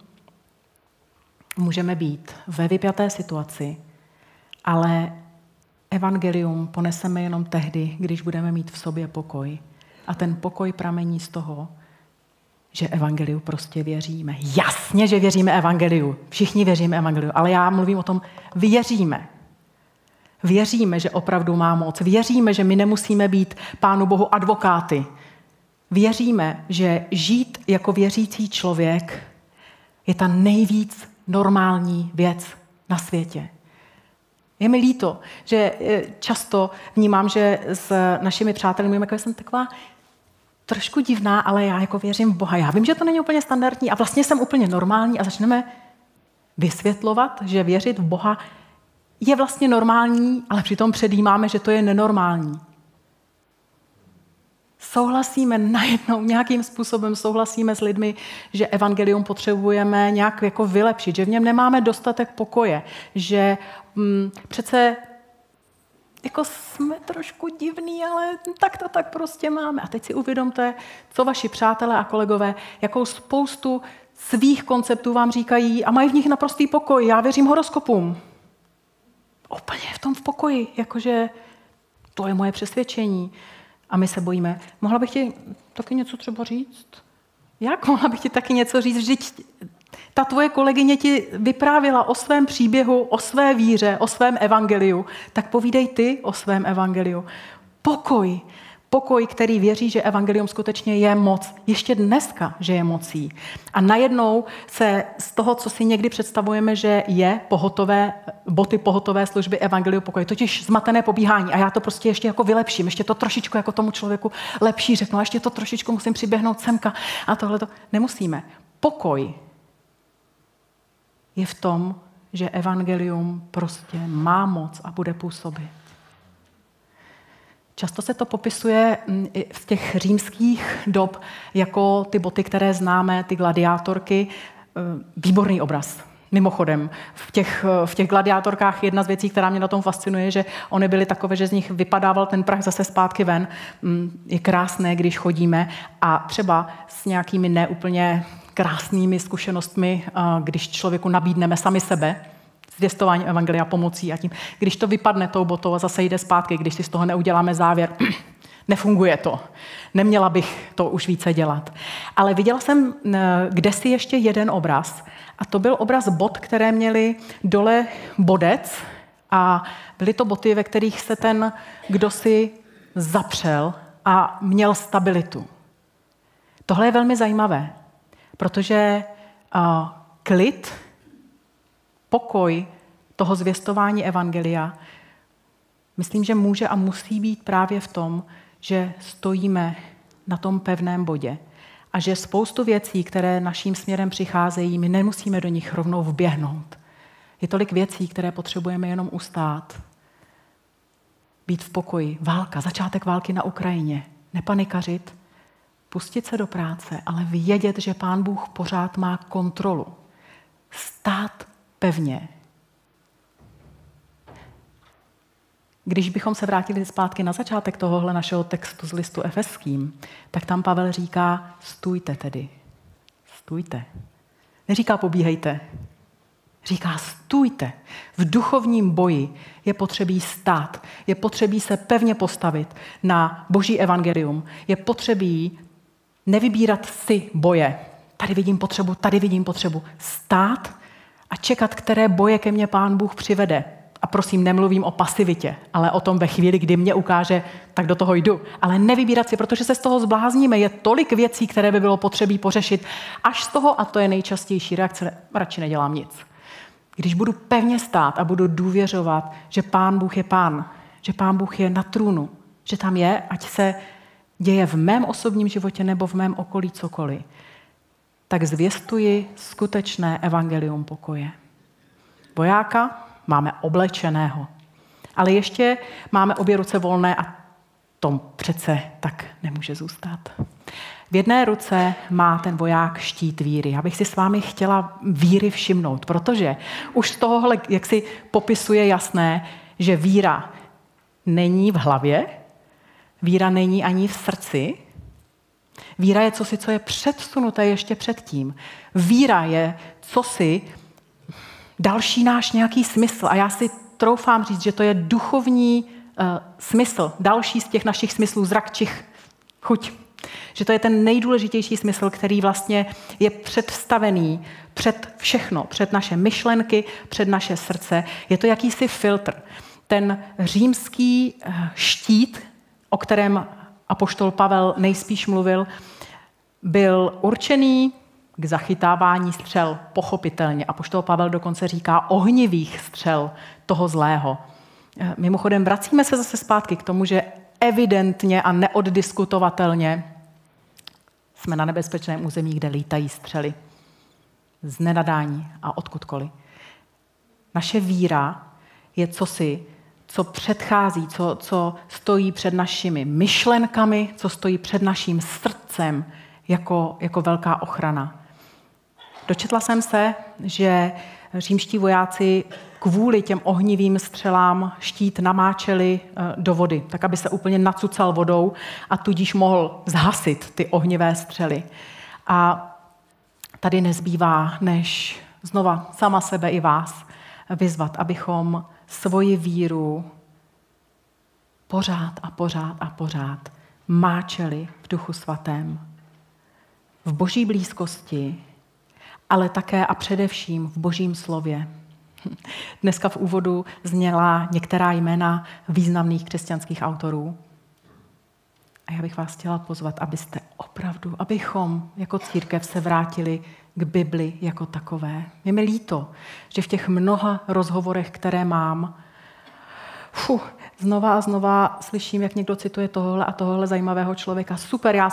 můžeme být ve vypjaté situaci, ale evangelium poneseme jenom tehdy, když budeme mít v sobě pokoj. A ten pokoj pramení z toho, že evangeliu prostě věříme. Jasně, že věříme evangeliu. Všichni věříme evangeliu, ale já mluvím o tom, věříme. Věříme, že opravdu má moc. Věříme, že my nemusíme být Pánu Bohu advokáty. Věříme, že žít jako věřící člověk je ta nejvíc normální věc na světě. Je mi líto, že eh, často vnímám, že s našimi přáteli mluvím, jako jsem taková trošku divná, ale já jako věřím v Boha. Já vím, že to není úplně standardní a vlastně jsem úplně normální a začneme vysvětlovat, že věřit v Boha je vlastně normální, ale přitom předjímáme, že to je nenormální. Souhlasíme najednou, nějakým způsobem souhlasíme s lidmi, že evangelium potřebujeme nějak jako vylepšit, že v něm nemáme dostatek pokoje, že hm, přece jako jsme trošku divný, ale tak to tak prostě máme. A teď si uvědomte, co vaši přátelé a kolegové, jakou spoustu svých konceptů vám říkají a mají v nich naprostý pokoj. Já věřím horoskopům. Úplně v tom v pokoji, jakože to je moje přesvědčení. A my se bojíme. Mohla bych ti taky něco třeba říct? Jak mohla bych ti taky něco říct? Vždyť ta tvoje kolegyně ti vyprávěla o svém příběhu, o své víře, o svém evangeliu. Tak povídej ty o svém evangeliu. Pokoj. Pokoj, který věří, že evangelium skutečně je moc. Ještě dneska, že je mocí. A najednou se z toho, co si někdy představujeme, že je pohotové, boty pohotové služby evangeliu pokoj, totiž zmatené pobíhání. A já to prostě ještě jako vylepším, ještě to trošičku jako tomu člověku lepší řeknu, a ještě to trošičku musím přiběhnout semka. A tohle to nemusíme. Pokoj je v tom, že evangelium prostě má moc a bude působit. Často se to popisuje mm, v těch římských dob jako ty boty, které známe, ty gladiátorky. E, výborný obraz. Mimochodem, v těch, v těch gladiátorkách jedna z věcí, která mě na tom fascinuje, že oni byly takové, že z nich vypadával ten prach zase zpátky ven. Mm, je krásné, když chodíme a třeba s nějakými neúplně krásnými zkušenostmi, když člověku nabídneme sami sebe, zvěstování evangelia pomocí a tím, když to vypadne tou botou a zase jde zpátky, když si z toho neuděláme závěr, nefunguje to. Neměla bych to už více dělat. Ale viděla jsem kde si ještě jeden obraz a to byl obraz bot, které měly dole bodec a byly to boty, ve kterých se ten, kdo si zapřel a měl stabilitu. Tohle je velmi zajímavé, protože klid, pokoj toho zvěstování evangelia, myslím, že může a musí být právě v tom, že stojíme na tom pevném bodě a že spoustu věcí, které naším směrem přicházejí, my nemusíme do nich rovnou vběhnout. Je tolik věcí, které potřebujeme jenom ustát. Být v pokoji. Válka, začátek války na Ukrajině. Nepanikařit, pustit se do práce, ale vědět, že Pán Bůh pořád má kontrolu. Stát pevně. Když bychom se vrátili zpátky na začátek tohohle našeho textu z listu efeským, tak tam Pavel říká, stůjte tedy. Stůjte. Neříká pobíhejte. Říká, stůjte. V duchovním boji je potřebí stát. Je potřebí se pevně postavit na boží evangelium. Je potřebí nevybírat si boje. Tady vidím potřebu, tady vidím potřebu. Stát a čekat, které boje ke mně pán Bůh přivede. A prosím, nemluvím o pasivitě, ale o tom ve chvíli, kdy mě ukáže, tak do toho jdu. Ale nevybírat si, protože se z toho zblázníme. Je tolik věcí, které by bylo potřebí pořešit. Až z toho, a to je nejčastější reakce, radši nedělám nic. Když budu pevně stát a budu důvěřovat, že pán Bůh je pán, že pán Bůh je na trůnu, že tam je, ať se děje v mém osobním životě nebo v mém okolí cokoliv, tak zvěstuji skutečné evangelium pokoje. Vojáka máme oblečeného, ale ještě máme obě ruce volné a tom přece tak nemůže zůstat. V jedné ruce má ten voják štít víry. Já bych si s vámi chtěla víry všimnout, protože už z tohohle, jak si popisuje jasné, že víra není v hlavě, Víra není ani v srdci. Víra je cosi, co je předsunuté ještě předtím. Víra je cosi, další náš nějaký smysl. A já si troufám říct, že to je duchovní uh, smysl, další z těch našich smyslů, zrak, čich, chuť. Že to je ten nejdůležitější smysl, který vlastně je představený před všechno, před naše myšlenky, před naše srdce. Je to jakýsi filtr. Ten římský eh, štít, o kterém apoštol Pavel nejspíš mluvil, byl určený k zachytávání střel, pochopitelně. Apoštol Pavel dokonce říká ohnivých střel toho zlého. Mimochodem, vracíme se zase zpátky k tomu, že evidentně a neoddiskutovatelně jsme na nebezpečném území, kde lítají střely. Z nenadání a odkudkoliv. Naše víra je cosi, co předchází, co, co stojí před našimi myšlenkami, co stojí před naším srdcem jako, jako velká ochrana. Dočetla jsem se, že římští vojáci kvůli těm ohnivým střelám štít namáčeli eh, do vody, tak aby se úplně nacucal vodou a tudíž mohl zhasit ty ohnivé střely. A tady nezbývá, než znova sama sebe i vás vyzvat, abychom svoji víru pořád a pořád a pořád máčeli v duchu svatém, v boží blízkosti, ale také a především v božím slově. Dneska v úvodu zněla některá jména významných křesťanských autorů. A já bych vás chtěla pozvat, abyste opravdu, abychom jako církev se vrátili k Bibli jako takové. Je mi líto, že v těch mnoha rozhovorech, které mám, fuh, znova a znova slyším, jak někdo cituje tohle a tohle zajímavého člověka. Super, já,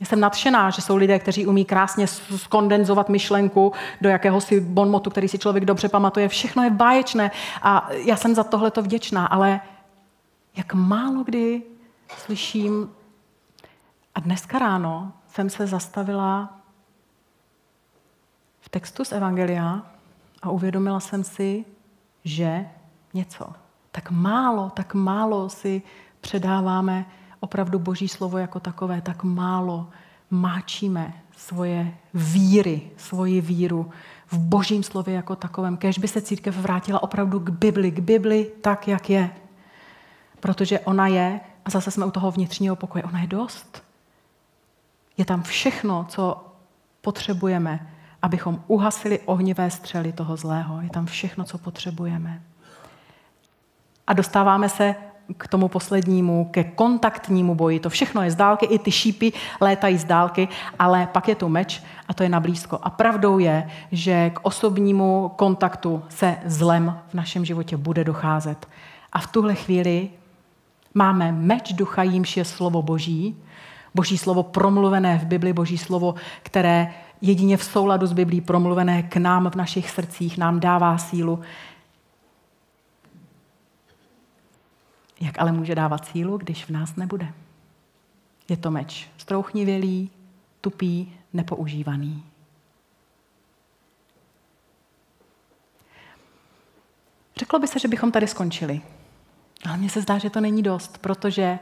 jsem nadšená, že jsou lidé, kteří umí krásně skondenzovat myšlenku do jakéhosi bonmotu, který si člověk dobře pamatuje. Všechno je báječné a já jsem za tohleto vděčná, ale jak málo kdy slyším a dneska ráno jsem se zastavila v textu z Evangelia a uvědomila jsem si, že něco tak málo, tak málo si předáváme opravdu Boží slovo jako takové, tak málo máčíme svoje víry, svoji víru v Božím slově jako takovém. Kež by se církev vrátila opravdu k Bibli, k Bibli tak, jak je. Protože ona je, a zase jsme u toho vnitřního pokoje, ona je dost. Je tam všechno, co potřebujeme, abychom uhasili ohnivé střely toho zlého. Je tam všechno, co potřebujeme. A dostáváme se k tomu poslednímu, ke kontaktnímu boji. To všechno je z dálky, i ty šípy létají z dálky, ale pak je tu meč a to je na blízko. A pravdou je, že k osobnímu kontaktu se zlem v našem životě bude docházet. A v tuhle chvíli máme meč ducha, jímž je slovo boží, boží slovo promluvené v Bibli, boží slovo, které jedině v souladu s Biblí promluvené k nám v našich srdcích nám dává sílu Jak ale může dávat sílu, když v nás nebude? Je to meč strouchnivělý, tupý, nepoužívaný. Řeklo by se, že bychom tady skončili. Ale mně se zdá, že to není dost, protože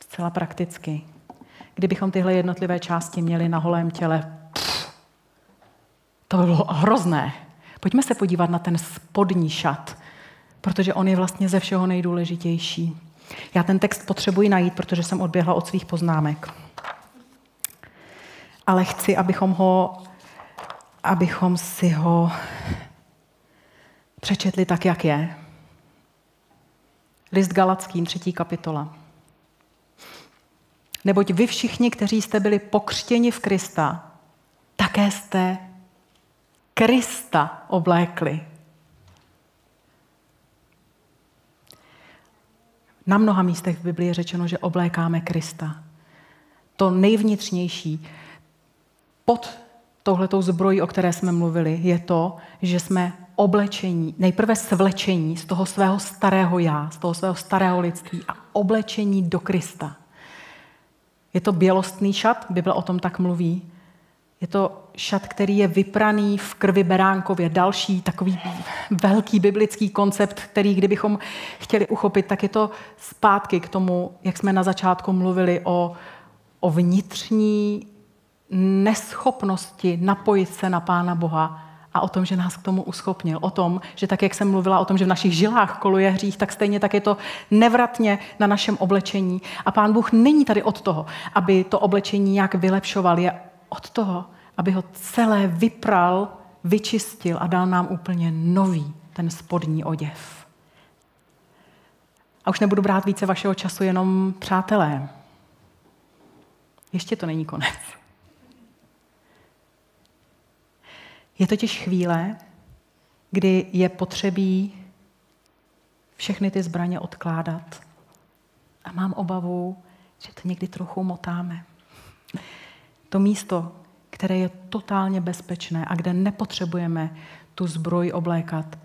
zcela prakticky, kdybychom tyhle jednotlivé části měli na holém těle, to by bylo hrozné. Pojďme se podívat na ten spodní šat, protože on je vlastně ze všeho nejdůležitější. Já ten text potřebuji najít, protože jsem odběhla od svých poznámek. Ale chci, abychom ho, abychom si ho přečetli tak, jak je. List Galackým, třetí kapitola. Neboť vy všichni, kteří jste byli pokřtěni v Krista, také jste Krista oblékli. Na mnoha místech v Biblii je řečeno, že oblékáme Krista. To nejvnitřnější pod touhletou zbrojí, o které jsme mluvili, je to, že jsme oblečení, nejprve svlečení z toho svého starého já, z toho svého starého lidství a oblečení do Krista. Je to bělostný šat, Bible o tom tak mluví. Je to šat, který je vypraný v krvi beránkově. Další takový velký biblický koncept, který kdybychom chtěli uchopit, tak je to zpátky k tomu, jak jsme na začátku mluvili o, o vnitřní neschopnosti napojit se na Pána Boha a o tom, že nás k tomu uschopnil. O tom, že tak, jak jsem mluvila o tom, že v našich žilách koluje hřích, tak stejně tak je to nevratně na našem oblečení. A Pán Bůh není tady od toho, aby to oblečení nějak vylepšoval. Je od toho, aby ho celé vypral, vyčistil a dal nám úplně nový ten spodní oděv. A už nebudu brát více vašeho času, jenom přátelé. Ještě to není konec. Je totiž chvíle, kdy je potřebí všechny ty zbraně odkládat. A mám obavu, že to někdy trochu motáme. To místo, které je totálně bezpečné a kde nepotřebujeme tu zbroj oblékat,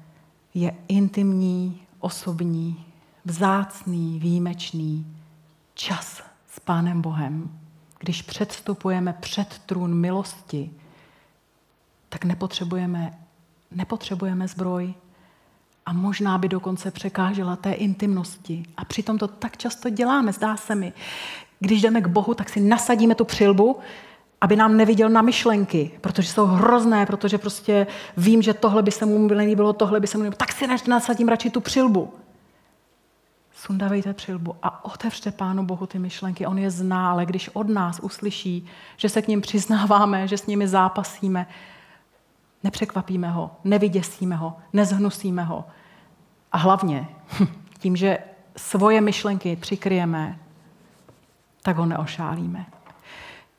je intimní, osobní, vzácný, výjimečný čas s Pánem Bohem. Když předstupujeme před trůn milosti, tak nepotřebujeme, nepotřebujeme zbroj a možná by dokonce překážela té intimnosti. A přitom to tak často děláme, zdá se mi. Když jdeme k Bohu, tak si nasadíme tu přilbu aby nám neviděl na myšlenky, protože jsou hrozné, protože prostě vím, že tohle by se mu nelíbilo, tohle by se mu nelíbilo, tak si nasadím radši tu přilbu. Sundavejte přilbu a otevřte Pánu Bohu ty myšlenky. On je zná, ale když od nás uslyší, že se k ním přiznáváme, že s nimi zápasíme, nepřekvapíme ho, nevyděsíme ho, nezhnusíme ho. A hlavně tím, že svoje myšlenky přikryjeme, tak ho neošálíme.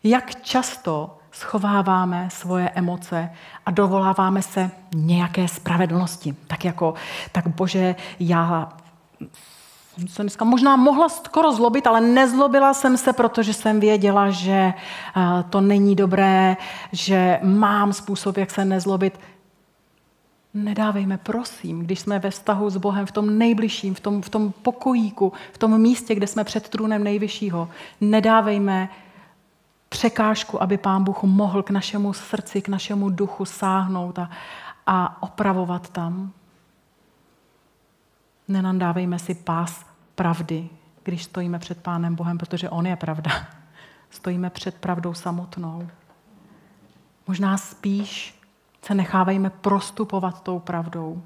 Jak často schováváme svoje emoce a dovoláváme se nějaké spravedlnosti. Tak jako, tak bože, já jsem dneska možná mohla skoro zlobit, ale nezlobila jsem se, protože jsem věděla, že eh, to není dobré, že mám způsob, jak se nezlobit. Nedávejme, prosím, když jsme ve vztahu s Bohem, v tom nejbližším, v tom, v tom pokojíku, v tom místě, kde jsme před trůnem nejvyššího, nedávejme překážku, aby Pán Bůh mohl k našemu srdci, k našemu duchu sáhnout a, a opravovat tam. Nenandávejme si pás pravdy, když stojíme před Pánem Bohem, protože On je pravda. Stojíme před pravdou samotnou. Možná spíš se nechávejme prostupovat tou pravdou.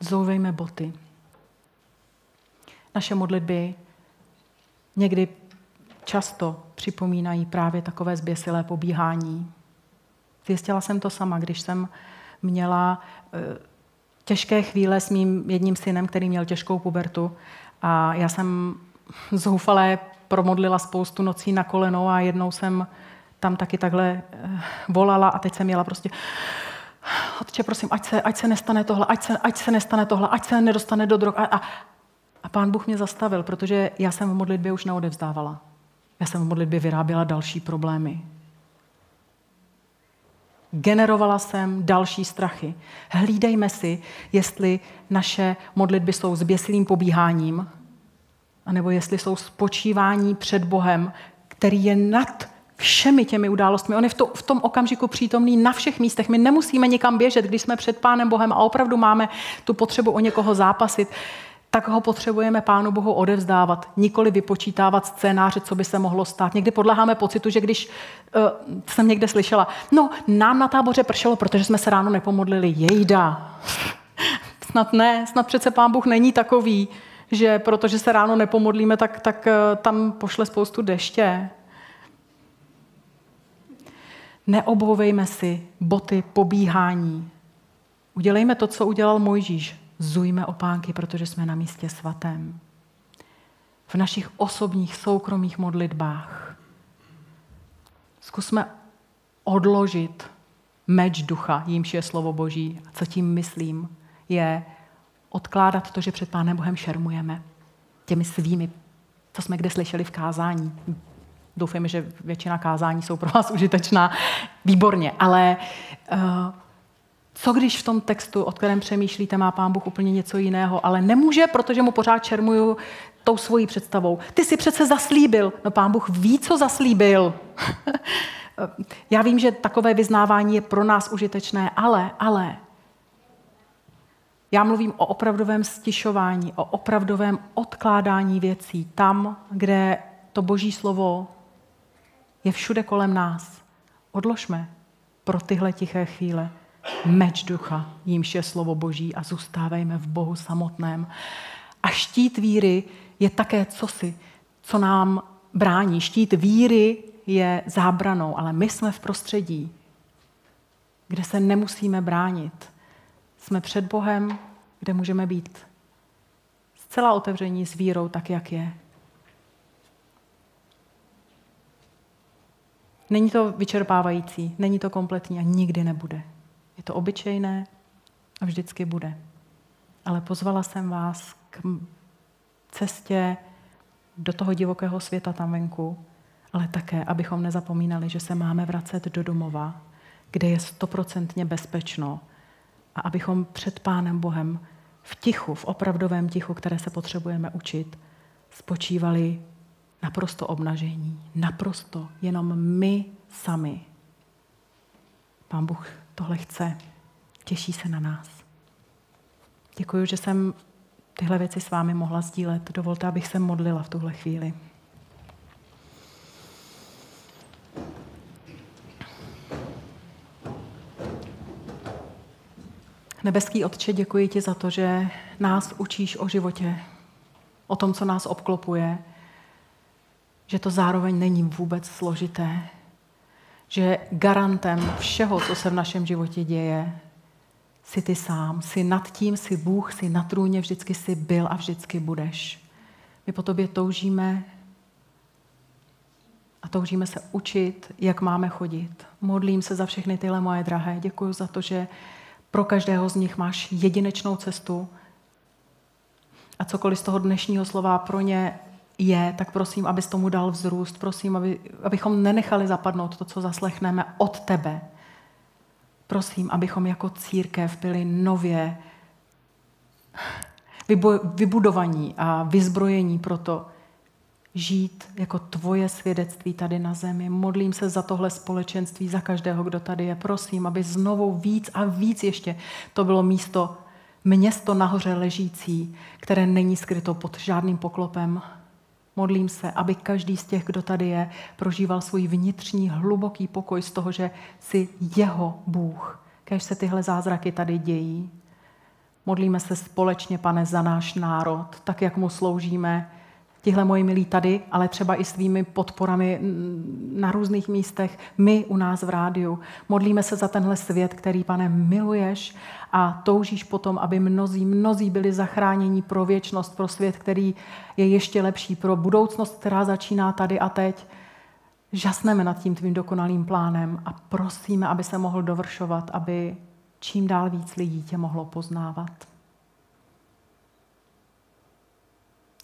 Zouvejme boty. Naše modlitby někdy často připomínají právě takové zběsilé pobíhání. Zjistila jsem to sama, když jsem měla eh, těžké chvíle s mým jedním synem, který měl těžkou pubertu a já jsem zoufalé promodlila spoustu nocí na kolenou a jednou jsem tam taky takhle eh, volala a teď jsem měla prostě Otče, prosím, ať se, ať se nestane tohle, ať se, ať se nestane tohle, ať se nedostane do drog. A, a, a pán Bůh mě zastavil, protože já jsem v modlitbě už neodevzdávala. Já jsem v modlitbě vyráběla další problémy. Generovala jsem další strachy. Hlídejme si, jestli naše modlitby jsou zběsilým pobíháním, anebo jestli jsou spočívání před Bohem, který je nad všemi těmi událostmi. On je v, to, v tom okamžiku přítomný na všech místech. My nemusíme nikam běžet, když jsme před Pánem Bohem a opravdu máme tu potřebu o někoho zápasit tak ho potřebujeme Pánu Bohu odevzdávat, nikoli vypočítávat scénáře, co by se mohlo stát. Někdy podleháme pocitu, že když uh, jsem někde slyšela, no, nám na táboře pršelo, protože jsme se ráno nepomodlili. Jejda. snad ne, snad přece Pán Bůh není takový, že protože se ráno nepomodlíme, tak, tak uh, tam pošle spoustu deště. Neobhouvejme si boty pobíhání. Udělejme to, co udělal Mojžíš zujme opánky, protože jsme na místě svatém. V našich osobních, soukromých modlitbách zkusme odložit meč ducha, jímž je slovo Boží. A co tím myslím, je odkládat to, že před Pánem Bohem šermujeme těmi svými, co jsme kde slyšeli v kázání. Doufejme, že většina kázání jsou pro vás užitečná. Výborně, ale uh, co když v tom textu, o kterém přemýšlíte, má pán Bůh úplně něco jiného, ale nemůže, protože mu pořád čermuju tou svojí představou. Ty si přece zaslíbil. No pán Bůh ví, co zaslíbil. Já vím, že takové vyznávání je pro nás užitečné, ale, ale, já mluvím o opravdovém stišování, o opravdovém odkládání věcí tam, kde to boží slovo je všude kolem nás. Odložme pro tyhle tiché chvíle meč ducha, jímž je slovo Boží a zůstávejme v Bohu samotném. A štít víry je také cosi, co nám brání. Štít víry je zábranou, ale my jsme v prostředí, kde se nemusíme bránit. Jsme před Bohem, kde můžeme být zcela otevření s vírou tak, jak je. Není to vyčerpávající, není to kompletní a nikdy nebude. Je to obyčejné a vždycky bude. Ale pozvala jsem vás k cestě do toho divokého světa tam venku, ale také, abychom nezapomínali, že se máme vracet do domova, kde je stoprocentně bezpečno a abychom před Pánem Bohem v tichu, v opravdovém tichu, které se potřebujeme učit, spočívali naprosto obnažení. Naprosto. Jenom my sami. Pán Bůh tohle chce. Těší se na nás. Děkuji, že jsem tyhle věci s vámi mohla sdílet. Dovolte, abych se modlila v tuhle chvíli. Nebeský Otče, děkuji ti za to, že nás učíš o životě, o tom, co nás obklopuje, že to zároveň není vůbec složité, že garantem všeho, co se v našem životě děje, jsi ty sám, jsi nad tím, jsi Bůh, jsi na trůně, vždycky jsi byl a vždycky budeš. My po tobě toužíme a toužíme se učit, jak máme chodit. Modlím se za všechny tyhle moje drahé. Děkuji za to, že pro každého z nich máš jedinečnou cestu. A cokoliv z toho dnešního slova pro ně je, tak prosím, abys tomu dal vzrůst. Prosím, aby, abychom nenechali zapadnout to, co zaslechneme od tebe. Prosím, abychom jako církev byli nově vybudovaní a vyzbrojení pro to, žít jako tvoje svědectví tady na zemi. Modlím se za tohle společenství, za každého, kdo tady je. Prosím, aby znovu víc a víc ještě to bylo místo, město nahoře ležící, které není skryto pod žádným poklopem. Modlím se, aby každý z těch, kdo tady je, prožíval svůj vnitřní hluboký pokoj z toho, že si jeho Bůh. Kež se tyhle zázraky tady dějí. Modlíme se společně, pane, za náš národ, tak jak mu sloužíme, tihle moji milí tady, ale třeba i svými podporami na různých místech, my u nás v rádiu. Modlíme se za tenhle svět, který, pane, miluješ a toužíš potom, aby mnozí, mnozí byli zachráněni pro věčnost, pro svět, který je ještě lepší, pro budoucnost, která začíná tady a teď. Žasneme nad tím tvým dokonalým plánem a prosíme, aby se mohl dovršovat, aby čím dál víc lidí tě mohlo poznávat.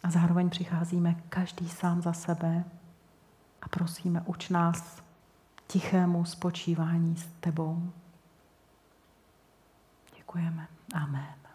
A zároveň přicházíme každý sám za sebe a prosíme, uč nás tichému spočívání s tebou. Děkujeme. Amen.